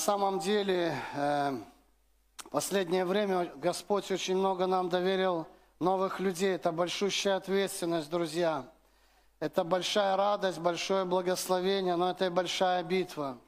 самом деле, э, последнее время Господь очень много нам доверил новых людей. Это большущая ответственность, друзья. Это большая радость, большое благословение, но это и большая битва.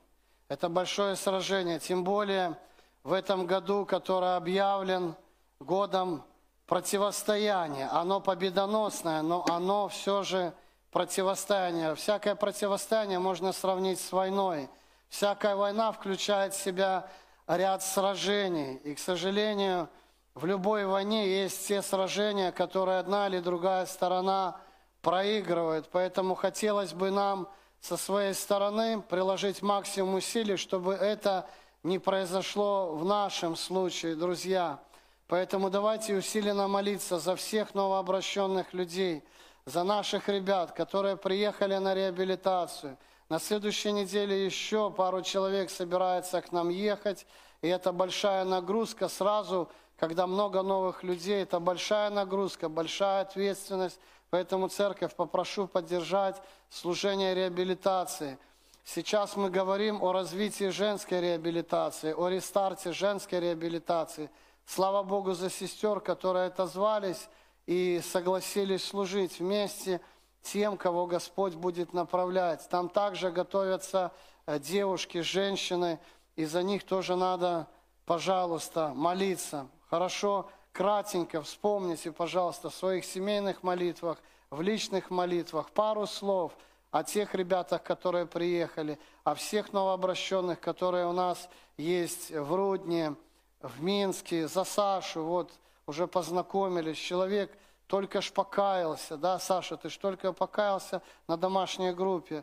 Это большое сражение. Тем более в этом году, который объявлен годом противостояния. Оно победоносное, но оно все же противостояние. Всякое противостояние можно сравнить с войной. Всякая война включает в себя ряд сражений. И, к сожалению, в любой войне есть те сражения, которые одна или другая сторона проигрывает. Поэтому хотелось бы нам со своей стороны приложить максимум усилий, чтобы это не произошло в нашем случае, друзья. Поэтому давайте усиленно молиться за всех новообращенных людей, за наших ребят, которые приехали на реабилитацию. На следующей неделе еще пару человек собирается к нам ехать, и это большая нагрузка сразу, когда много новых людей, это большая нагрузка, большая ответственность. Поэтому, церковь, попрошу поддержать служение реабилитации. Сейчас мы говорим о развитии женской реабилитации, о рестарте женской реабилитации. Слава Богу за сестер, которые отозвались и согласились служить вместе тем, кого Господь будет направлять. Там также готовятся э, девушки, женщины, и за них тоже надо, пожалуйста, молиться. Хорошо, кратенько вспомните, пожалуйста, в своих семейных молитвах, в личных молитвах пару слов о тех ребятах, которые приехали, о всех новообращенных, которые у нас есть в Рудне, в Минске, за Сашу, вот уже познакомились. Человек только ж покаялся, да, Саша, ты ж только покаялся на домашней группе.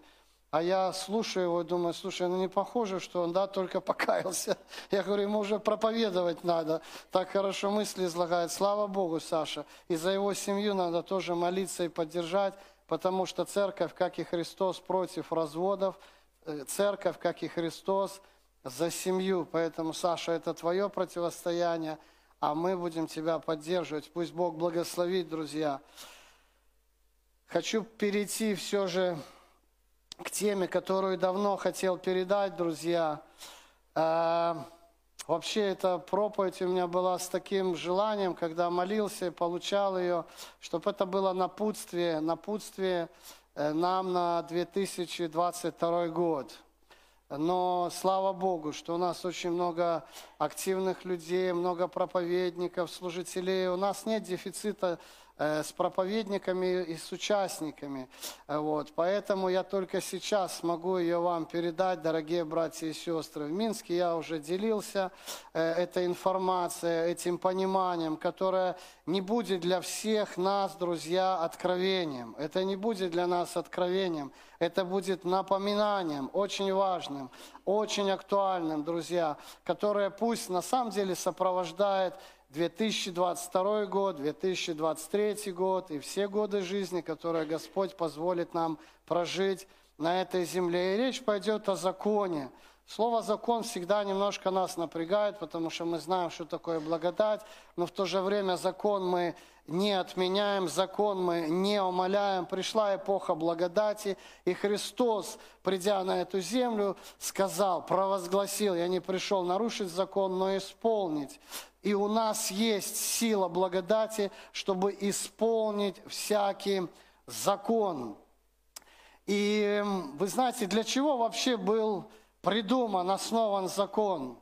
А я слушаю его и думаю, слушай, ну не похоже, что он, да, только покаялся. Я говорю, ему уже проповедовать надо. Так хорошо мысли излагает. Слава Богу, Саша. И за его семью надо тоже молиться и поддержать, потому что церковь, как и Христос, против разводов. Э, церковь, как и Христос, за семью. Поэтому, Саша, это твое противостояние, а мы будем тебя поддерживать. Пусть Бог благословит, друзья. Хочу перейти все же к теме, которую давно хотел передать, друзья. Э, вообще, эта проповедь у меня была с таким желанием, когда молился и получал ее, чтобы это было напутствие, напутствие э, нам на 2022 год. Но слава Богу, что у нас очень много активных людей, много проповедников, служителей. У нас нет дефицита с проповедниками и с участниками. Э, вот. Поэтому я только сейчас могу ее вам передать, дорогие братья и сестры. В Минске я уже делился э, этой информацией, этим пониманием, которое не будет для всех нас, друзья, откровением. Это не будет для нас откровением, это будет напоминанием, очень важным, очень актуальным, друзья, которое пусть на самом деле сопровождает 2022 год, 2023 год и все годы жизни, которые Господь позволит нам прожить на этой земле. И речь пойдет о законе. Слово «закон» всегда немножко нас напрягает, потому что мы знаем, что такое благодать, но в то же время закон мы не отменяем, закон мы не умоляем. Пришла эпоха благодати, и Христос, придя на эту землю, сказал, провозгласил, я не пришел нарушить закон, но исполнить. И у нас есть сила благодати, чтобы исполнить всякий закон. И вы знаете, для чего вообще был придуман, основан закон?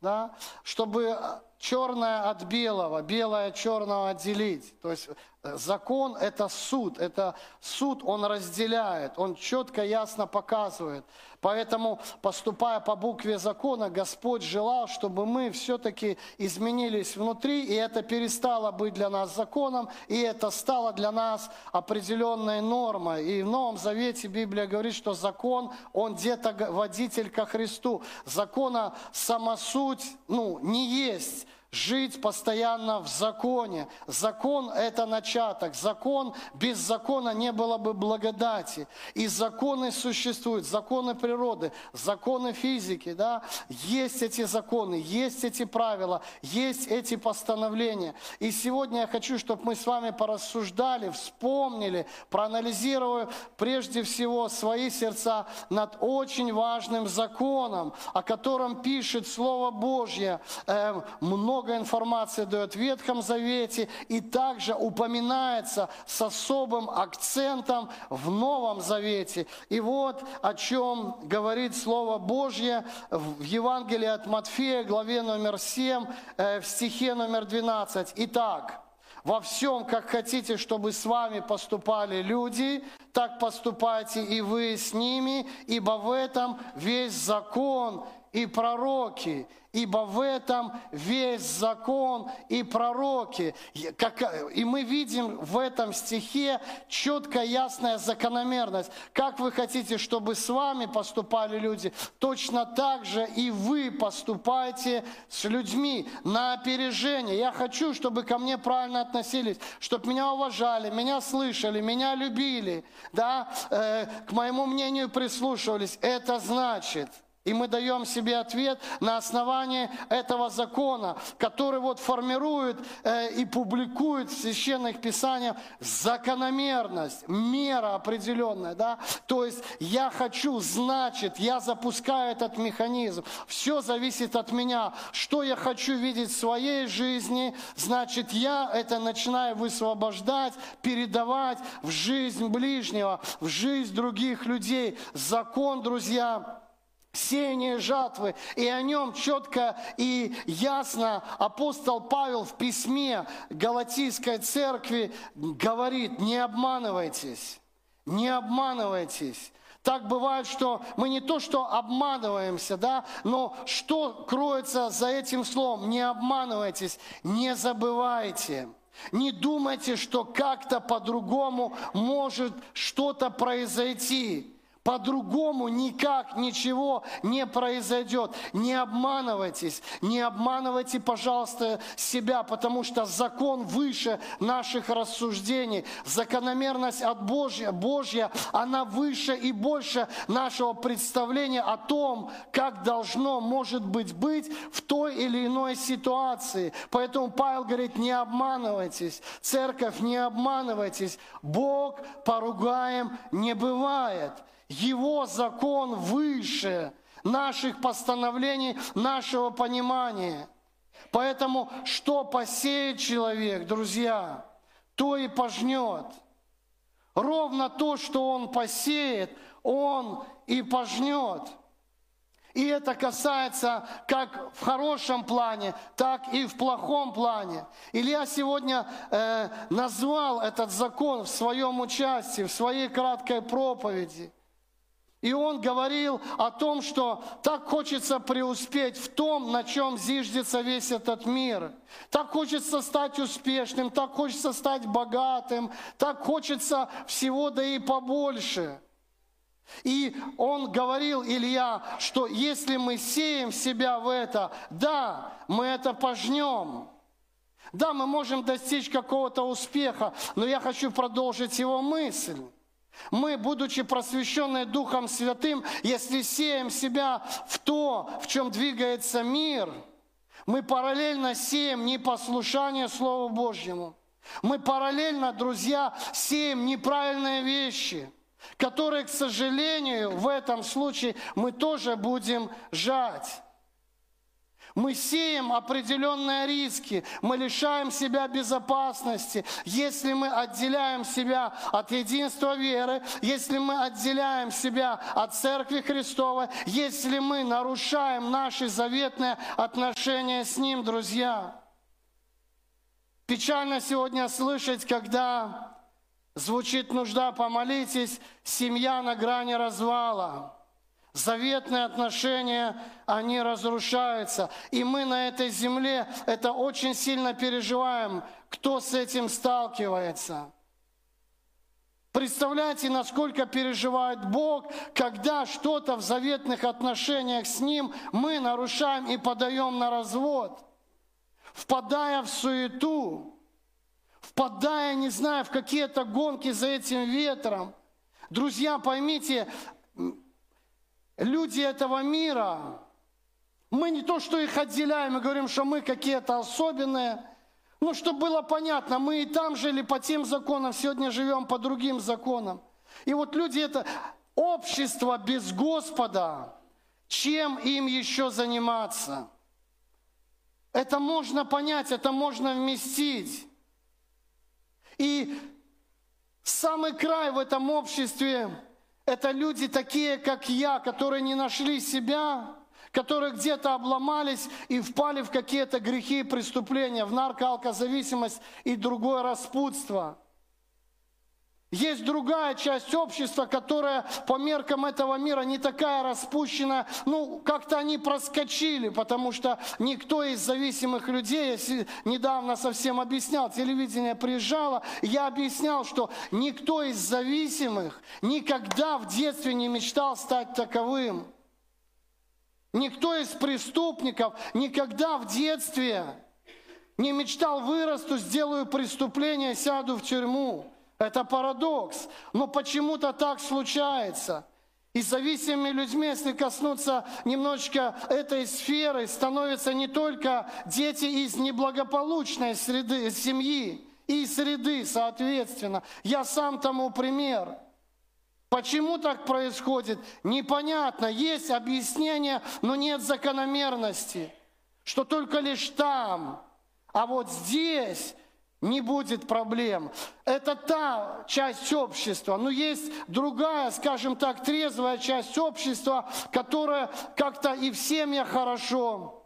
Да? Чтобы черное от белого, белое от черного отделить. То есть э, закон – это суд, это суд, он разделяет, он четко, ясно показывает. Поэтому, поступая по букве закона, Господь желал, чтобы мы все-таки изменились внутри, и это перестало быть для нас законом, и это стало для нас определенной нормой. И в Новом Завете Библия говорит, что закон, он где-то водитель ко Христу. Закона сама суть, ну, не есть жить постоянно в законе. Закон – это начаток. Закон, без закона не было бы благодати. И законы существуют, законы природы, законы физики. Да? Есть эти законы, есть эти правила, есть эти постановления. И сегодня я хочу, чтобы мы с вами порассуждали, вспомнили, проанализировали прежде всего свои сердца над очень важным законом, о котором пишет Слово Божье. Эм, много много информации дает в Ветхом Завете и также упоминается с особым акцентом в Новом Завете. И вот о чем говорит Слово Божье в Евангелии от Матфея, главе номер 7, э, в стихе номер 12. Итак, во всем, как хотите, чтобы с вами поступали люди, так поступайте и вы с ними, ибо в этом весь закон и пророки ибо в этом весь закон и пророки. И мы видим в этом стихе четкая, ясная закономерность. Как вы хотите, чтобы с вами поступали люди, точно так же и вы поступайте с людьми на опережение. Я хочу, чтобы ко мне правильно относились, чтобы меня уважали, меня слышали, меня любили, да, э, к моему мнению прислушивались. Это значит – и мы даем себе ответ на основании этого закона, который вот формирует э, и публикует в священных писаниях закономерность, мера определенная. Да? То есть я хочу, значит, я запускаю этот механизм. Все зависит от меня. Что я хочу видеть в своей жизни, значит, я это начинаю высвобождать, передавать в жизнь ближнего, в жизнь других людей. Закон, друзья, сеяние жатвы, и о нем четко и ясно апостол Павел в письме Галатийской церкви говорит, не обманывайтесь, не обманывайтесь. Так бывает, что мы не то, что обманываемся, да, но что кроется за этим словом? Не обманывайтесь, не забывайте. Не думайте, что как-то по-другому может что-то произойти. По-другому никак ничего не произойдет. Не обманывайтесь, не обманывайте, пожалуйста, себя, потому что закон выше наших рассуждений. Закономерность от Божья, Божья, она выше и больше нашего представления о том, как должно, может быть, быть в той или иной ситуации. Поэтому Павел говорит, не обманывайтесь, церковь, не обманывайтесь, Бог поругаем не бывает. Его закон выше наших постановлений, нашего понимания. Поэтому что посеет человек, друзья, то и пожнет. Ровно то, что он посеет, он и пожнет. И это касается как в хорошем плане, так и в плохом плане. Илья сегодня э, назвал этот закон в своем участии, в своей краткой проповеди – и он говорил о том, что так хочется преуспеть в том, на чем зиждется весь этот мир. Так хочется стать успешным, так хочется стать богатым, так хочется всего да и побольше. И он говорил, Илья, что если мы сеем себя в это, да, мы это пожнем. Да, мы можем достичь какого-то успеха, но я хочу продолжить его мысль. Мы, будучи просвещенные Духом Святым, если сеем себя в то, в чем двигается мир, мы параллельно сеем непослушание Слову Божьему. Мы параллельно, друзья, сеем неправильные вещи, которые, к сожалению, в этом случае мы тоже будем жать. Мы сеем определенные риски, мы лишаем себя безопасности, если мы отделяем себя от единства веры, если мы отделяем себя от Церкви Христовой, если мы нарушаем наши заветные отношения с Ним, друзья. Печально сегодня слышать, когда звучит нужда «помолитесь», семья на грани развала – Заветные отношения, они разрушаются. И мы на этой земле это очень сильно переживаем, кто с этим сталкивается. Представляете, насколько переживает Бог, когда что-то в заветных отношениях с Ним мы нарушаем и подаем на развод. впадая в суету, впадая, не знаю, в какие-то гонки за этим ветром. Друзья, поймите, люди этого мира, мы не то, что их отделяем, мы говорим, что мы какие-то особенные. Ну, чтобы было понятно, мы и там жили по тем законам, сегодня живем по другим законам. И вот люди это общество без Господа, чем им еще заниматься? Это можно понять, это можно вместить. И самый край в этом обществе – это люди такие, как я, которые не нашли себя, которые где-то обломались и впали в какие-то грехи и преступления, в наркоалкозависимость и другое распутство – есть другая часть общества, которая по меркам этого мира не такая распущенная. Ну, как-то они проскочили, потому что никто из зависимых людей, я недавно совсем объяснял, телевидение приезжало, я объяснял, что никто из зависимых никогда в детстве не мечтал стать таковым. Никто из преступников никогда в детстве не мечтал вырасту, сделаю преступление, сяду в тюрьму. Это парадокс. Но почему-то так случается. И зависимыми людьми, если коснуться немножечко этой сферы, становятся не только дети из неблагополучной среды, семьи и среды, соответственно. Я сам тому пример. Почему так происходит? Непонятно. Есть объяснение, но нет закономерности. Что только лишь там. А вот здесь не будет проблем. Это та часть общества. Но есть другая, скажем так, трезвая часть общества, которая как-то и в семьях хорошо.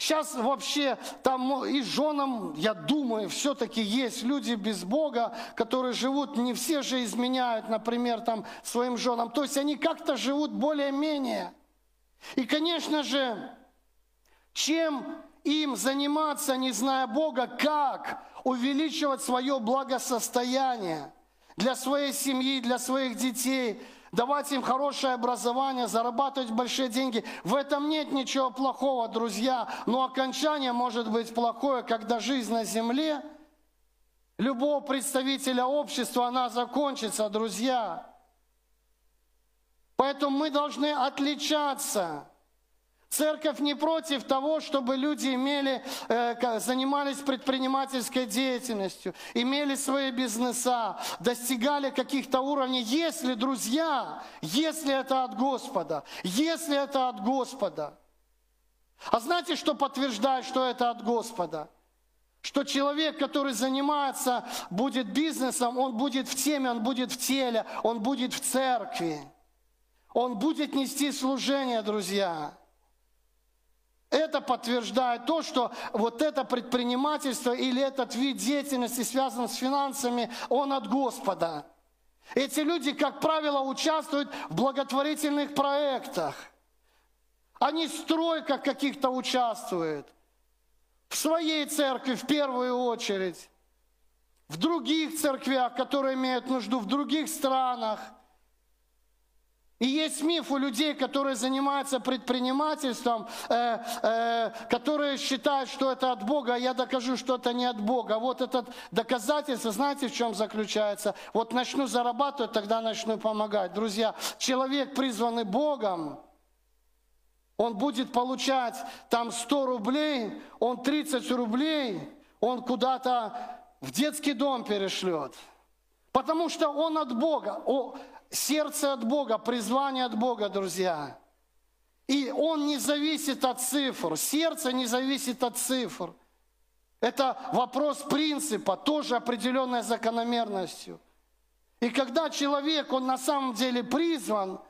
Сейчас вообще там и женам, я думаю, все-таки есть люди без Бога, которые живут, не все же изменяют, например, там своим женам. То есть они как-то живут более-менее. И, конечно же, чем им заниматься, не зная Бога, как увеличивать свое благосостояние для своей семьи, для своих детей, давать им хорошее образование, зарабатывать большие деньги. В этом нет ничего плохого, друзья. Но окончание может быть плохое, когда жизнь на земле любого представителя общества, она закончится, друзья. Поэтому мы должны отличаться Церковь не против того, чтобы люди имели, э, занимались предпринимательской деятельностью, имели свои бизнеса, достигали каких-то уровней, если, друзья, если это от Господа, если это от Господа. А знаете, что подтверждает, что это от Господа? Что человек, который занимается, будет бизнесом, он будет в теме, он будет в теле, он будет в церкви. Он будет нести служение, друзья. Это подтверждает то, что вот это предпринимательство или этот вид деятельности, связан с финансами, он от Господа. Эти люди, как правило, участвуют в благотворительных проектах. Они в стройках каких-то участвуют. В своей церкви в первую очередь. В других церквях, которые имеют нужду, в других странах – и есть миф у людей, которые занимаются предпринимательством, э, э, которые считают, что это от Бога, а я докажу, что это не от Бога. Вот это доказательство, знаете, в чем заключается? Вот начну зарабатывать, тогда начну помогать. Друзья, человек, призванный Богом, он будет получать там 100 рублей, он 30 рублей, он куда-то в детский дом перешлет. Потому что он от Бога. Сердце от Бога, призвание от Бога, друзья. И он не зависит от цифр. Сердце не зависит от цифр. Это вопрос принципа, тоже определенной закономерностью. И когда человек, он на самом деле призван,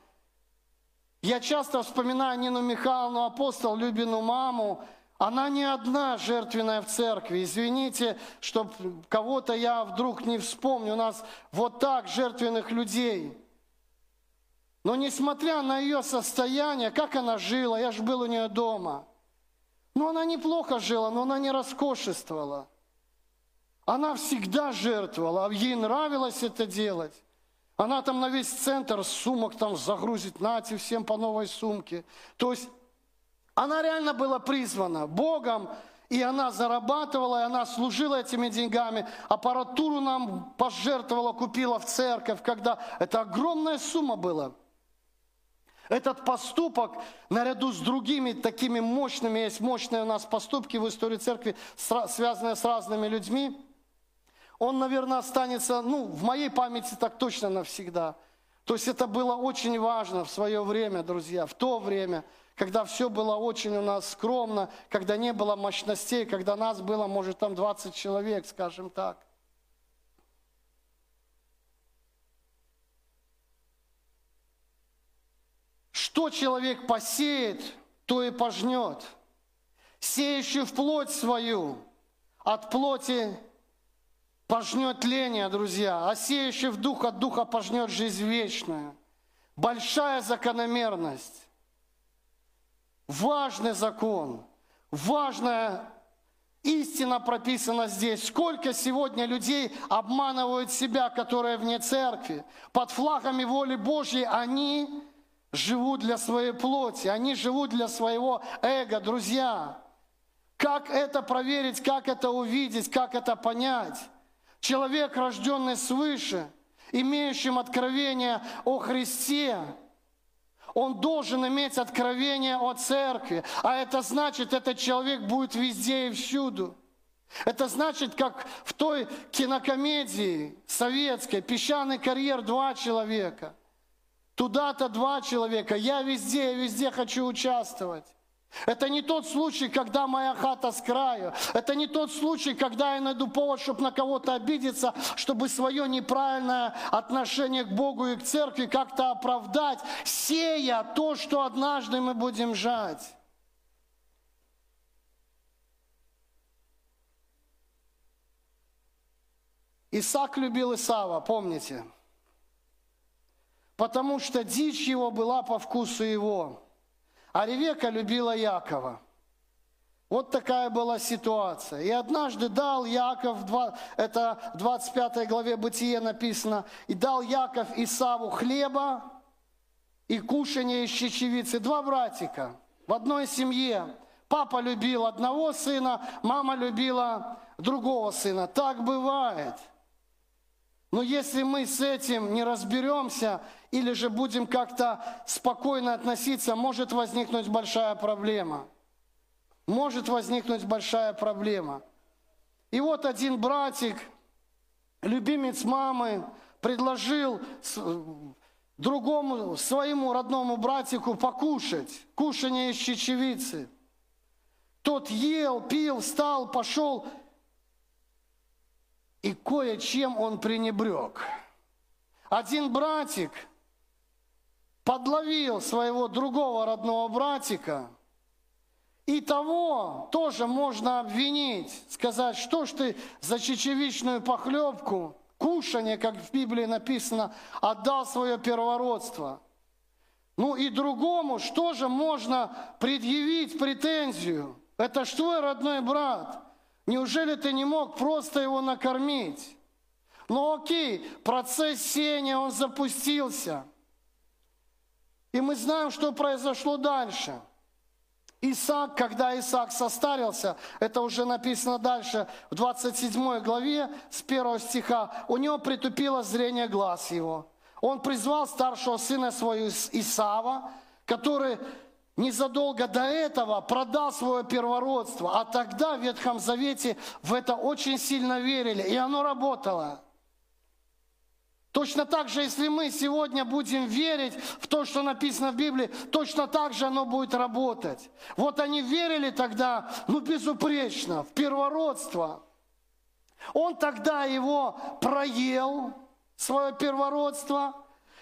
я часто вспоминаю Нину Михайловну, апостол, Любину маму, она не одна жертвенная в церкви. Извините, что кого-то я вдруг не вспомню. У нас вот так жертвенных людей – но несмотря на ее состояние, как она жила, я же был у нее дома. Ну, она неплохо жила, но она не роскошествовала. Она всегда жертвовала, ей нравилось это делать. Она там на весь центр сумок там загрузит, нате всем по новой сумке. То есть она реально была призвана Богом И она зарабатывала, и она служила этими деньгами. Аппаратуру нам пожертвовала, купила в церковь, когда это огромная сумма была. Этот поступок, наряду с другими такими мощными, есть мощные у нас поступки в истории церкви, связанные с разными людьми, он, наверное, останется, ну, в моей памяти так точно навсегда. То есть это было очень важно в свое время, друзья, в то время, когда все было очень у нас скромно, когда не было мощностей, когда нас было, может, там 20 человек, скажем так. Что человек посеет, то и пожнет. Сеющий в плоть свою, от плоти пожнет тление, друзья, а сеющий в дух от духа пожнет жизнь вечную. Большая закономерность, важный закон, важная истина прописана здесь. Сколько сегодня людей обманывают себя, которые вне церкви, под флагами воли Божьей, они живут для своей плоти, они живут для своего эго, друзья. Как это проверить, как это увидеть, как это понять? Человек, рожденный свыше, имеющим откровение о Христе, он должен иметь откровение о церкви. А это значит, этот человек будет везде и всюду. Это значит, как в той кинокомедии советской «Песчаный карьер» два человека. Туда-то два человека. Я везде, я везде хочу участвовать. Это не тот случай, когда моя хата с краю. Это не тот случай, когда я найду повод, чтобы на кого-то обидеться, чтобы свое неправильное отношение к Богу и к церкви как-то оправдать, сея то, что однажды мы будем жать. Исаак любил Исава, помните? Потому что дичь его была по вкусу его. А Ревека любила Якова. Вот такая была ситуация. И однажды дал Яков, это в 25 главе Бытие написано, и дал Яков Исаву хлеба и кушание из чечевицы. Два братика в одной семье. Папа любил одного сына, мама любила другого сына. Так бывает. Но если мы с этим не разберемся, или же будем как-то спокойно относиться, может возникнуть большая проблема. Может возникнуть большая проблема. И вот один братик, любимец мамы, предложил другому, своему родному братику покушать, кушание из чечевицы. Тот ел, пил, встал, пошел, и кое-чем он пренебрег. Один братик – подловил своего другого родного братика, и того тоже можно обвинить, сказать, что ж ты за чечевичную похлебку, кушание, как в Библии написано, отдал свое первородство. Ну и другому, что же можно предъявить претензию? Это ж твой родной брат. Неужели ты не мог просто его накормить? Ну окей, процесс сеяния, он запустился – и мы знаем, что произошло дальше. Исаак, когда Исаак состарился, это уже написано дальше в 27 главе с 1 стиха, у него притупило зрение глаз его. Он призвал старшего сына своего Исава, который незадолго до этого продал свое первородство. А тогда в Ветхом Завете в это очень сильно верили, и оно работало. Точно так же, если мы сегодня будем верить в то, что написано в Библии, точно так же оно будет работать. Вот они верили тогда, ну, безупречно, в первородство. Он тогда его проел, свое первородство.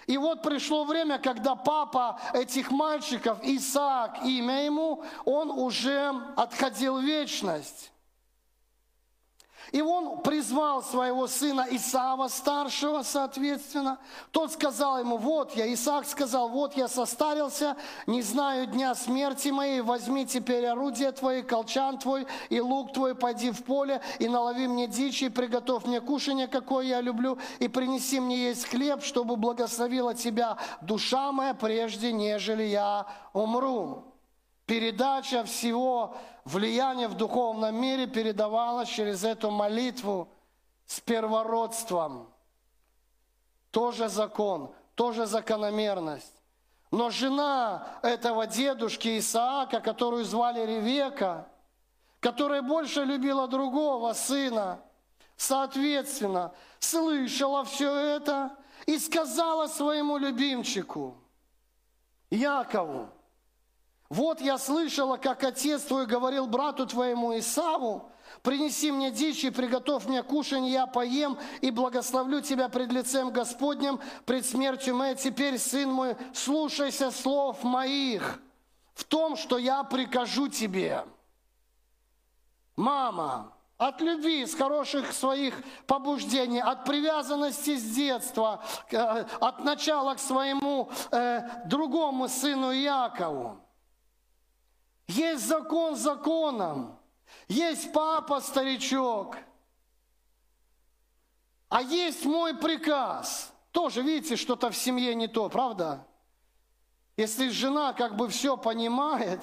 И вот пришло время, когда папа этих мальчиков, Исаак, имя ему, он уже отходил в вечность. И он призвал своего сына Исаава, старшего, соответственно. Тот сказал ему, вот я, Исаак сказал, вот я состарился, не знаю дня смерти моей, возьми теперь орудие твое, колчан твой и лук твой, пойди в поле и налови мне дичи, и приготовь мне кушание, какое я люблю, и принеси мне есть хлеб, чтобы благословила тебя душа моя, прежде нежели я умру. Передача всего влияния в духовном мире передавалась через эту молитву с первородством. Тоже закон, тоже закономерность. Но жена этого дедушки Исаака, которую звали Ревека, которая больше любила другого сына, соответственно, слышала все это и сказала своему любимчику, Якову, вот я слышала, как отец твой говорил брату твоему Исаву, принеси мне дичь и приготовь мне кушанье, я поем и благословлю тебя пред лицем Господним, пред смертью моей. Теперь, сын мой, слушайся слов моих в том, что я прикажу тебе. Мама, от любви, с хороших своих побуждений, от привязанности с детства, э, от начала к своему э, другому сыну Якову. Есть закон законом. Есть папа, старичок. А есть мой приказ. Тоже, видите, что-то в семье не то, правда? Если жена как бы все понимает,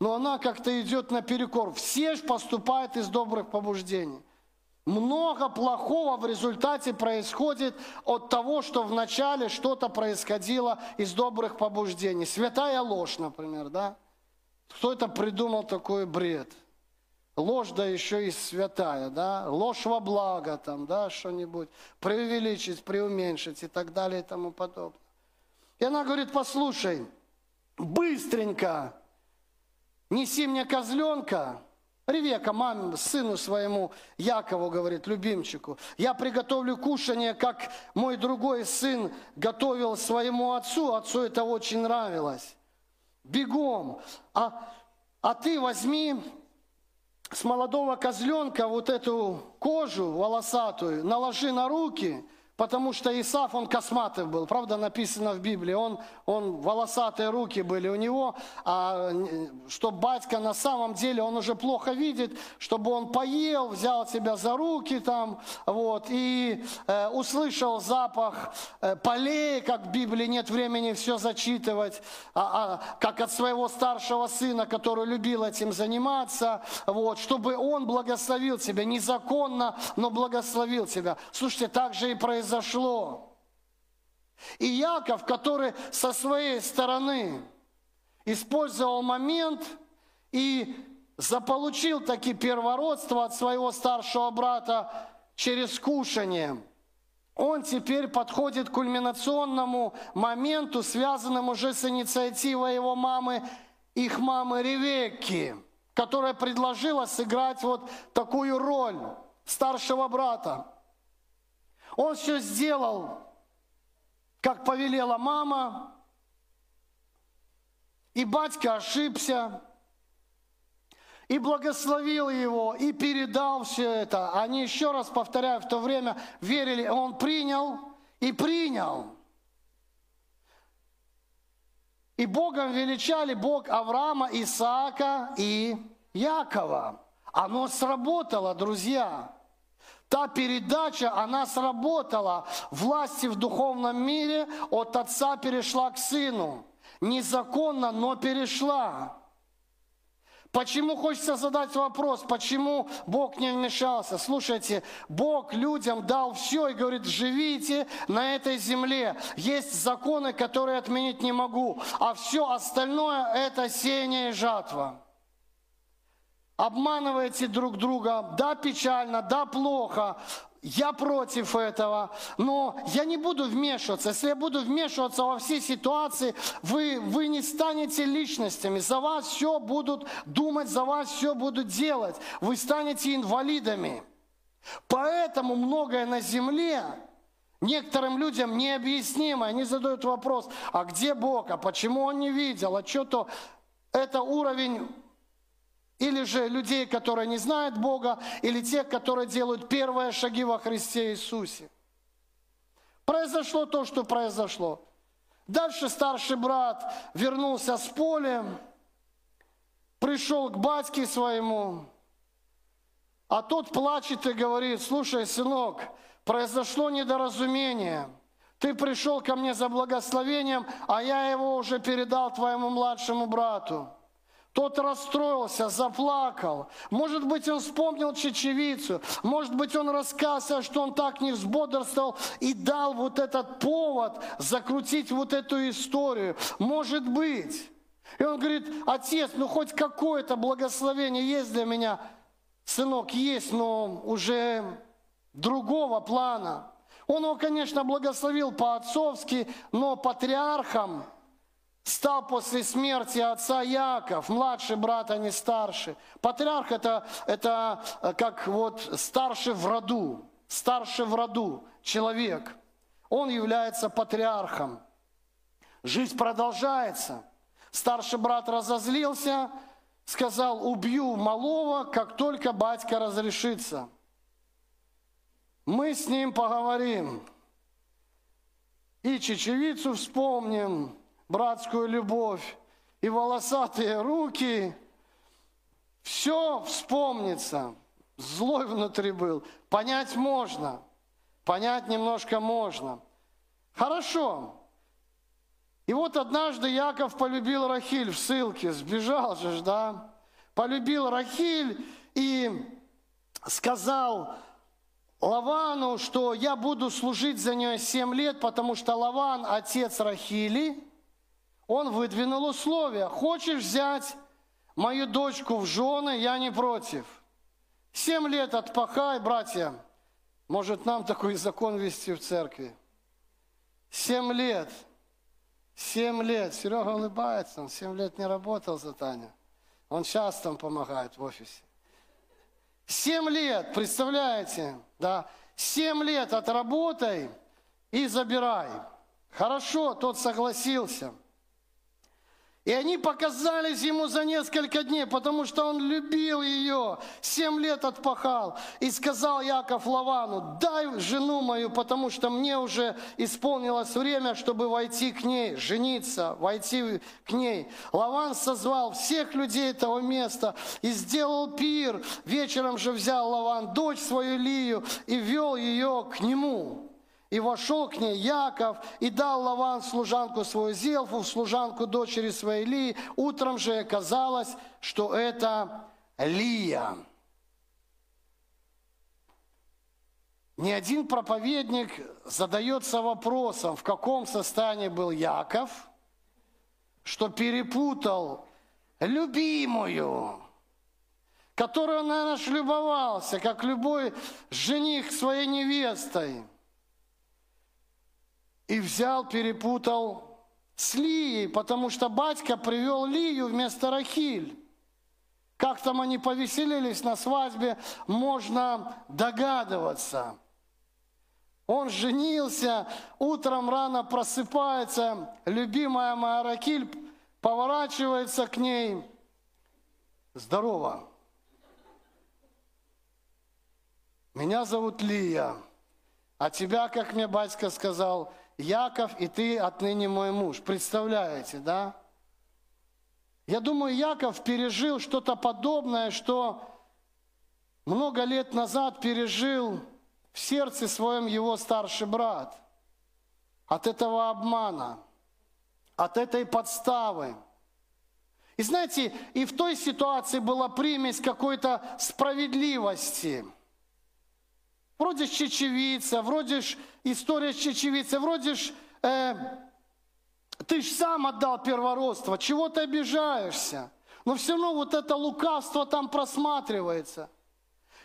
но она как-то идет наперекор. Все же поступают из добрых побуждений. Много плохого в результате происходит от того, что вначале что-то происходило из добрых побуждений. Святая ложь, например, да? Кто это придумал такой бред? Ложь, да еще и святая, да? Ложь во благо, там, да, что-нибудь. Преувеличить, преуменьшить и так далее и тому подобное. И она говорит, послушай, быстренько неси мне козленка, Ревека, маме, сыну своему Якову, говорит, любимчику, я приготовлю кушание, как мой другой сын готовил своему отцу, отцу это очень нравилось бегом. А, а ты возьми с молодого козленка вот эту кожу волосатую, наложи на руки – Потому что Исаф, он косматый был, правда, написано в Библии, он, он волосатые руки были у него, а что батька на самом деле, он уже плохо видит, чтобы он поел, взял тебя за руки там, вот, и э, услышал запах э, полей, как в Библии нет времени все зачитывать, а, а, как от своего старшего сына, который любил этим заниматься, вот, чтобы он благословил тебя, незаконно, но благословил тебя. Слушайте, так же и произошло произошло. И Яков, который со своей стороны использовал момент и заполучил таки первородство от своего старшего брата через кушание, он теперь подходит к кульминационному моменту, связанному уже с инициативой его мамы, их мамы Ревекки, которая предложила сыграть вот такую роль старшего брата. Он все сделал, как повелела мама, и батька ошибся, и благословил его, и передал все это. Они, еще раз повторяю, в то время верили, он принял и принял. И Богом величали Бог Авраама, Исаака и Якова. Оно сработало, друзья. Та передача, она сработала. Власти в духовном мире от отца перешла к сыну. Незаконно, но перешла. Почему хочется задать вопрос, почему Бог не вмешался? Слушайте, Бог людям дал все и говорит, живите на этой земле. Есть законы, которые отменить не могу, а все остальное это сеяние и жатва обманываете друг друга, да, печально, да, плохо, я против этого, но я не буду вмешиваться. Если я буду вмешиваться во все ситуации, вы, вы не станете личностями. За вас все будут думать, за вас все будут делать. Вы станете инвалидами. Поэтому многое на земле некоторым людям необъяснимо. Они задают вопрос, а где Бог, а почему он не видел, а что-то... Это уровень или же людей, которые не знают Бога, или тех, которые делают первые шаги во Христе Иисусе. Произошло то, что произошло. Дальше старший брат вернулся с поля, пришел к батьке своему, а тот плачет и говорит, слушай, сынок, произошло недоразумение. Ты пришел ко мне за благословением, а я его уже передал твоему младшему брату. Тот расстроился, заплакал. Может быть, он вспомнил чечевицу. Может быть, он раскался, что он так не взбодрствовал и дал вот этот повод закрутить вот эту историю. Может быть. И он говорит, отец, ну хоть какое-то благословение есть для меня. Сынок, есть, но уже другого плана. Он его, конечно, благословил по-отцовски, но патриархом стал после смерти отца Яков, младший брат, а не старший. Патриарх это, это э, как вот старший в роду, старший в роду человек. Он является патриархом. Жизнь продолжается. Старший брат разозлился, сказал, убью малого, как только батька разрешится. Мы с ним поговорим. И чечевицу вспомним, братскую любовь, и волосатые руки. Все вспомнится. Злой внутри был. Понять можно. Понять немножко можно. Хорошо. И вот однажды Яков полюбил Рахиль в ссылке, сбежал же, да? Полюбил Рахиль и сказал Лавану, что я буду служить за нее семь лет, потому что Лаван, отец Рахили, он выдвинул условия. Хочешь взять мою дочку в жены, я не против. Семь лет отпахай, братья. Может, нам такой закон вести в церкви. Семь лет – Семь лет. Серега улыбается, он семь лет не работал за Таню. Он сейчас там помогает в офисе. Семь лет, представляете, да? Семь лет отработай и забирай. Хорошо, тот согласился – и они показались ему за несколько дней, потому что он любил ее, семь лет отпахал. И сказал Яков Лавану, дай жену мою, потому что мне уже исполнилось время, чтобы войти к ней, жениться, войти к ней. Лаван созвал всех людей этого места и сделал пир. Вечером же взял Лаван дочь свою Лию и вел ее к нему. И вошел к ней Яков, и дал Лаван служанку свою Зелфу, служанку дочери своей Лии. Утром же оказалось, что это Лия. Ни один проповедник задается вопросом, в каком состоянии был Яков, что перепутал любимую, которую он, наверное, шлюбовался, как любой жених своей невестой – и взял, перепутал с Лией, потому что батька привел Лию вместо Рахиль. Как там они повеселились на свадьбе, можно догадываться. Он женился, утром рано просыпается, любимая моя Ракиль поворачивается к ней. Здорово. Меня зовут Лия, а тебя, как мне батька сказал, Яков, и ты отныне мой муж. Представляете, да? Я думаю, Яков пережил что-то подобное, что много лет назад пережил в сердце своем его старший брат. От этого обмана, от этой подставы. И знаете, и в той ситуации была примесь какой-то справедливости – Вроде ж чечевица, вроде ж история с чечевицей, вроде ж э, ты ж сам отдал первородство, чего ты обижаешься? Но все равно вот это лукавство там просматривается.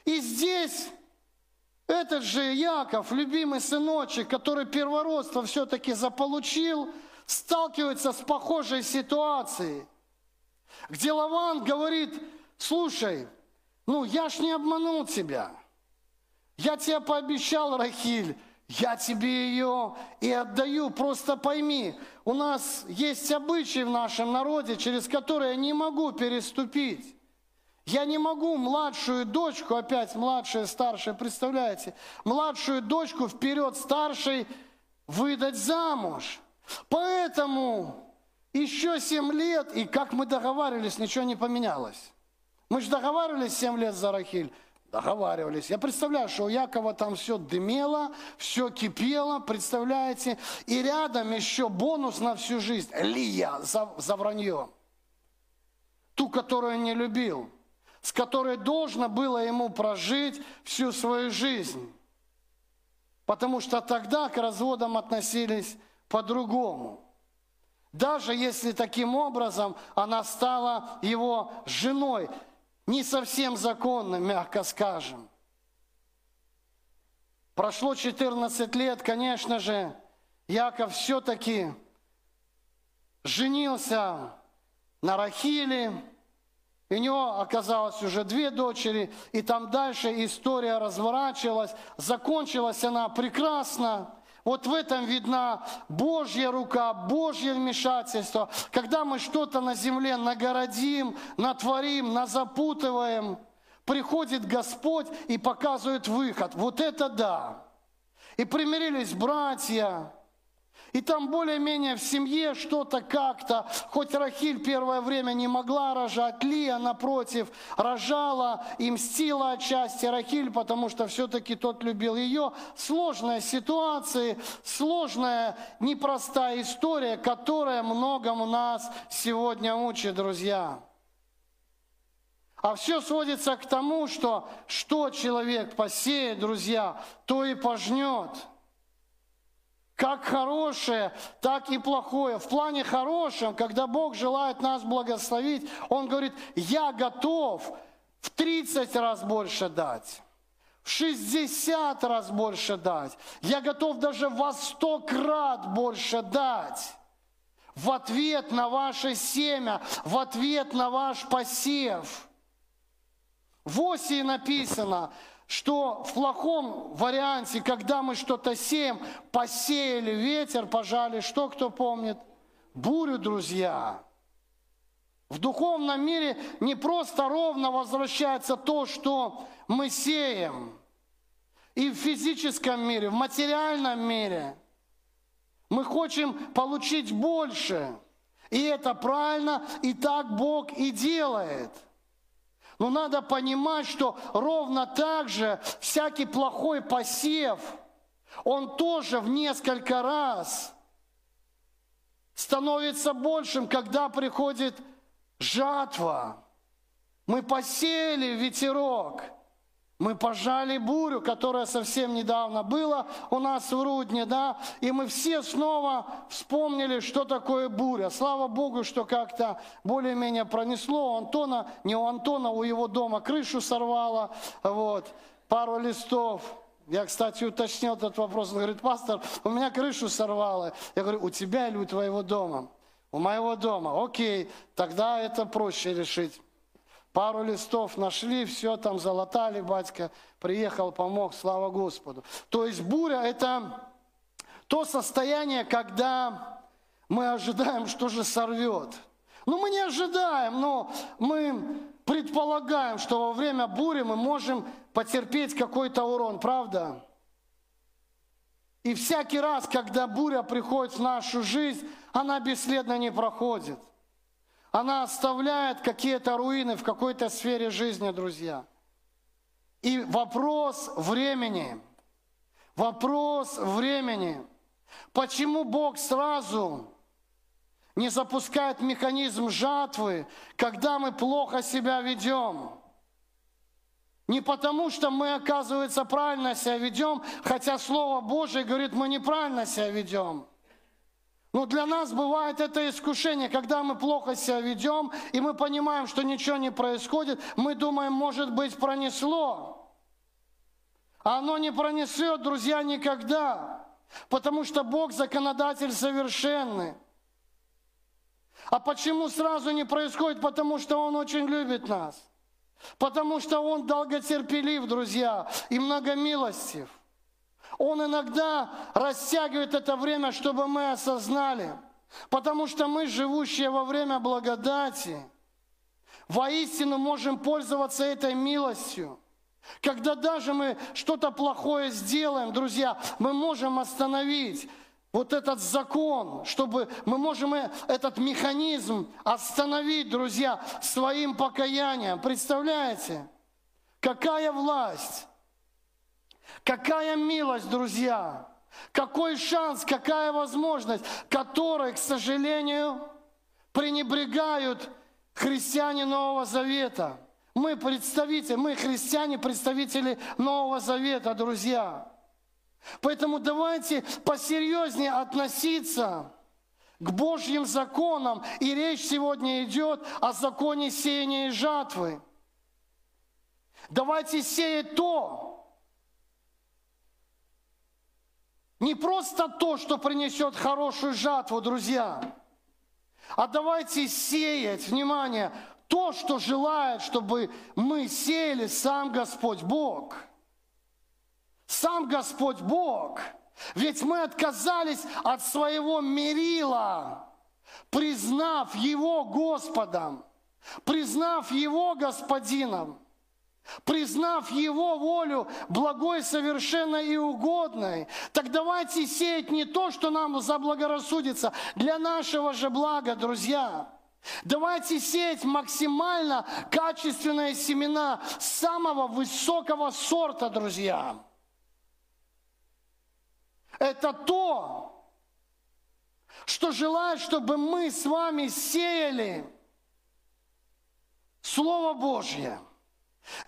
И здесь этот же Яков, любимый сыночек, который первородство все-таки заполучил, сталкивается с похожей ситуацией, где Лаван говорит, слушай, ну я ж не обманул тебя – я тебе пообещал, Рахиль, я тебе ее и отдаю. Просто пойми, у нас есть обычаи в нашем народе, через которые я не могу переступить. Я не могу младшую дочку, опять младшая, старшая, представляете, младшую дочку вперед старшей выдать замуж. Поэтому еще семь лет, и как мы договаривались, ничего не поменялось. Мы же договаривались семь лет за Рахиль. Договаривались. Я представляю, что у Якова там все дымело, все кипело, представляете? И рядом еще бонус на всю жизнь. Лия за, за вранье. ту, которую не любил, с которой должно было ему прожить всю свою жизнь. Потому что тогда к разводам относились по-другому. Даже если таким образом она стала его женой, не совсем законно, мягко скажем. Прошло 14 лет, конечно же, Яков все-таки женился на Рахиле, у него оказалось уже две дочери, и там дальше история разворачивалась. Закончилась она прекрасно. Вот в этом видна Божья рука, Божье вмешательство. Когда мы что-то на земле нагородим, натворим, назапутываем, приходит Господь и показывает выход. Вот это да. И примирились братья, и там более-менее в семье что-то как-то, хоть Рахиль первое время не могла рожать, Лия, напротив, рожала и мстила отчасти Рахиль, потому что все-таки тот любил ее. Сложная ситуация, сложная, непростая история, которая многому нас сегодня учит, друзья. А все сводится к тому, что что человек посеет, друзья, то и пожнет – как хорошее, так и плохое. В плане хорошем, когда Бог желает нас благословить, Он говорит, я готов в 30 раз больше дать. В 60 раз больше дать. Я готов даже во 100 крат больше дать. В ответ на ваше семя, в ответ на ваш посев. В Осии написано, что в плохом варианте, когда мы что-то сеем, посеяли ветер, пожали, что кто помнит? Бурю, друзья. В духовном мире не просто ровно возвращается то, что мы сеем. И в физическом мире, в материальном мире. Мы хотим получить больше. И это правильно, и так Бог и делает – но надо понимать, что ровно так же всякий плохой посев, он тоже в несколько раз становится большим, когда приходит жатва. Мы посеяли ветерок – мы пожали бурю, которая совсем недавно была у нас в Рудне, да, и мы все снова вспомнили, что такое буря. Слава Богу, что как-то более-менее пронесло. У Антона, не у Антона, у его дома крышу сорвало, вот, пару листов. Я, кстати, уточнил этот вопрос. Он говорит, пастор, у меня крышу сорвало. Я говорю, у тебя или у твоего дома? У моего дома. Окей, тогда это проще решить. Пару листов нашли, все там залатали, батька приехал, помог, слава Господу. То есть буря – это то состояние, когда мы ожидаем, что же сорвет. Ну, мы не ожидаем, но мы предполагаем, что во время бури мы можем потерпеть какой-то урон, правда? И всякий раз, когда буря приходит в нашу жизнь, она бесследно не проходит. Она оставляет какие-то руины в какой-то сфере жизни, друзья. И вопрос времени, вопрос времени. Почему Бог сразу не запускает механизм жатвы, когда мы плохо себя ведем? Не потому, что мы, оказывается, правильно себя ведем, хотя Слово Божие говорит, мы неправильно себя ведем. Но для нас бывает это искушение, когда мы плохо себя ведем, и мы понимаем, что ничего не происходит, мы думаем, может быть, пронесло. А оно не пронесет, друзья, никогда. Потому что Бог законодатель совершенный. А почему сразу не происходит? Потому что Он очень любит нас. Потому что Он долготерпелив, друзья, и многомилостив. Он иногда растягивает это время, чтобы мы осознали. Потому что мы, живущие во время благодати, воистину можем пользоваться этой милостью. Когда даже мы что-то плохое сделаем, друзья, мы можем остановить вот этот закон, чтобы мы можем этот механизм остановить, друзья, своим покаянием. Представляете? Какая власть? Какая милость, друзья! Какой шанс, какая возможность, которой, к сожалению, пренебрегают христиане Нового Завета. Мы представители, мы христиане, представители Нового Завета, друзья. Поэтому давайте посерьезнее относиться к Божьим законам. И речь сегодня идет о законе сеяния и жатвы. Давайте сеять то, не просто то, что принесет хорошую жатву, друзья, а давайте сеять, внимание, то, что желает, чтобы мы сеяли сам Господь Бог. Сам Господь Бог – ведь мы отказались от своего мерила, признав Его Господом, признав Его Господином, признав Его волю благой, совершенной и угодной. Так давайте сеять не то, что нам заблагорассудится, для нашего же блага, друзья. Давайте сеять максимально качественные семена самого высокого сорта, друзья. Это то, что желает, чтобы мы с вами сеяли Слово Божье.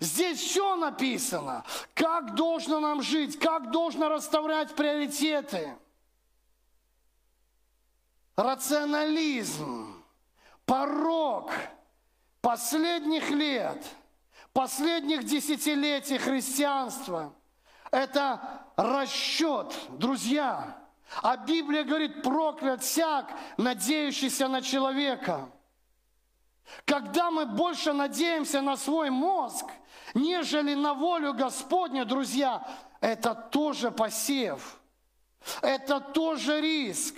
Здесь все написано, как должно нам жить, как должно расставлять приоритеты. Рационализм, порог последних лет, последних десятилетий христианства – это расчет, друзья. А Библия говорит, проклят всяк, надеющийся на человека. Когда мы больше надеемся на свой мозг, нежели на волю Господню, друзья, это тоже посев. Это тоже риск.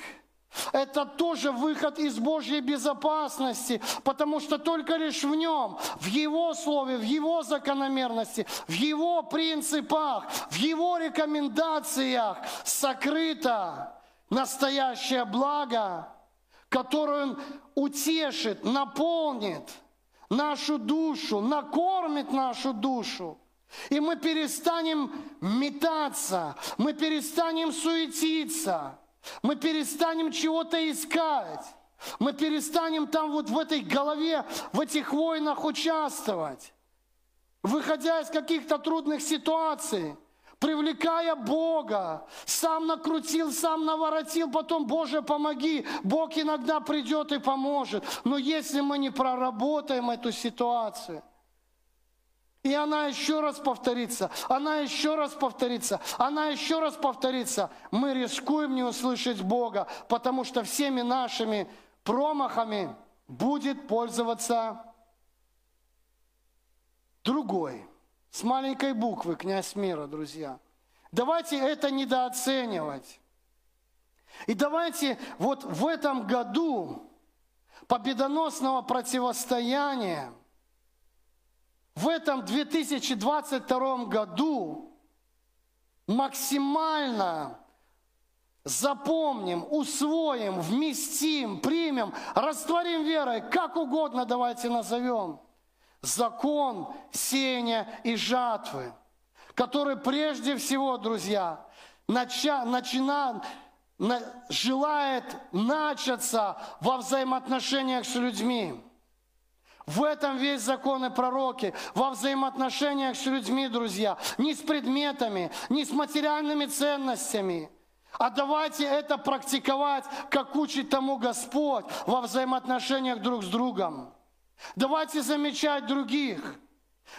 Это тоже выход из Божьей безопасности, потому что только лишь в нем, в Его Слове, в Его закономерности, в Его принципах, в Его рекомендациях сокрыто настоящее благо, которое Он утешит, наполнит нашу душу, накормит нашу душу. И мы перестанем метаться, мы перестанем суетиться – мы перестанем чего-то искать. Мы перестанем там вот в этой голове, в этих войнах участвовать. Выходя из каких-то трудных ситуаций, привлекая Бога, сам накрутил, сам наворотил, потом, Боже, помоги. Бог иногда придет и поможет. Но если мы не проработаем эту ситуацию – и она еще раз повторится, она еще раз повторится, она еще раз повторится. Мы рискуем не услышать Бога, потому что всеми нашими промахами будет пользоваться другой. С маленькой буквы князь мира, друзья. Давайте это недооценивать. И давайте вот в этом году победоносного противостояния – в этом 2022 году максимально запомним, усвоим, вместим, примем, растворим верой, как угодно давайте назовем. Закон сеяния и жатвы, который прежде всего, друзья, нача, начина, на, желает начаться во взаимоотношениях с людьми. В этом весь закон и пророки, во взаимоотношениях с людьми, друзья, не с предметами, не с материальными ценностями. А давайте это практиковать, как учит тому Господь, во взаимоотношениях друг с другом. Давайте замечать других.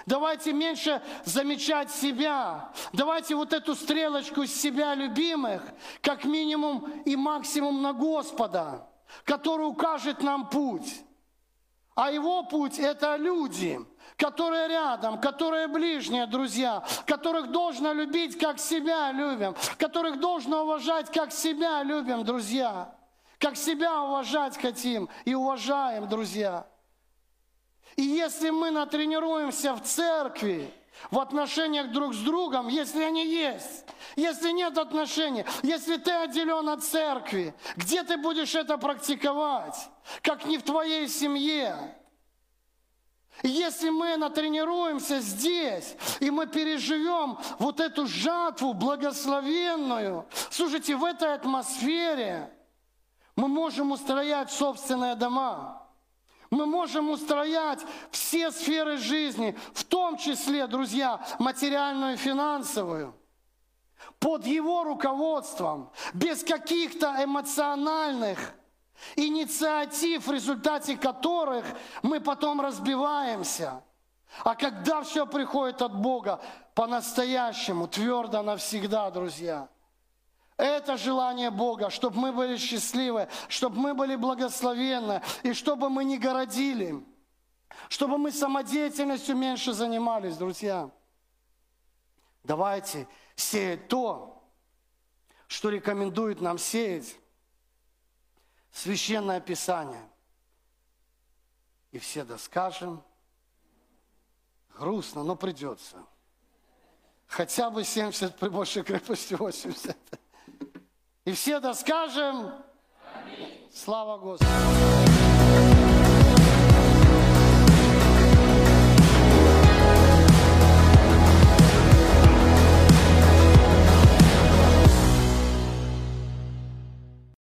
Давайте меньше замечать себя. Давайте вот эту стрелочку из себя любимых, как минимум и максимум на Господа, который укажет нам путь. А его путь – это люди, которые рядом, которые ближние друзья, которых должно любить, как себя любим, которых должно уважать, как себя любим, друзья. Как себя уважать хотим и уважаем, друзья. И если мы натренируемся в церкви, в отношениях друг с другом, если они есть, если нет отношений, если ты отделен от церкви, где ты будешь это практиковать, как не в твоей семье? Если мы натренируемся здесь, и мы переживем вот эту жатву благословенную, слушайте, в этой атмосфере мы можем устроять собственные дома. Мы можем устроять все сферы жизни, в том числе, друзья, материальную и финансовую, под Его руководством, без каких-то эмоциональных инициатив, в результате которых мы потом разбиваемся. А когда все приходит от Бога, по-настоящему, твердо навсегда, друзья. Это желание Бога, чтобы мы были счастливы, чтобы мы были благословенны, и чтобы мы не городили, чтобы мы самодеятельностью меньше занимались, друзья. Давайте сеять то, что рекомендует нам сеять Священное Писание. И все да скажем, грустно, но придется. Хотя бы 70 при большей крепости 80. И все да скажем, Слава Господу.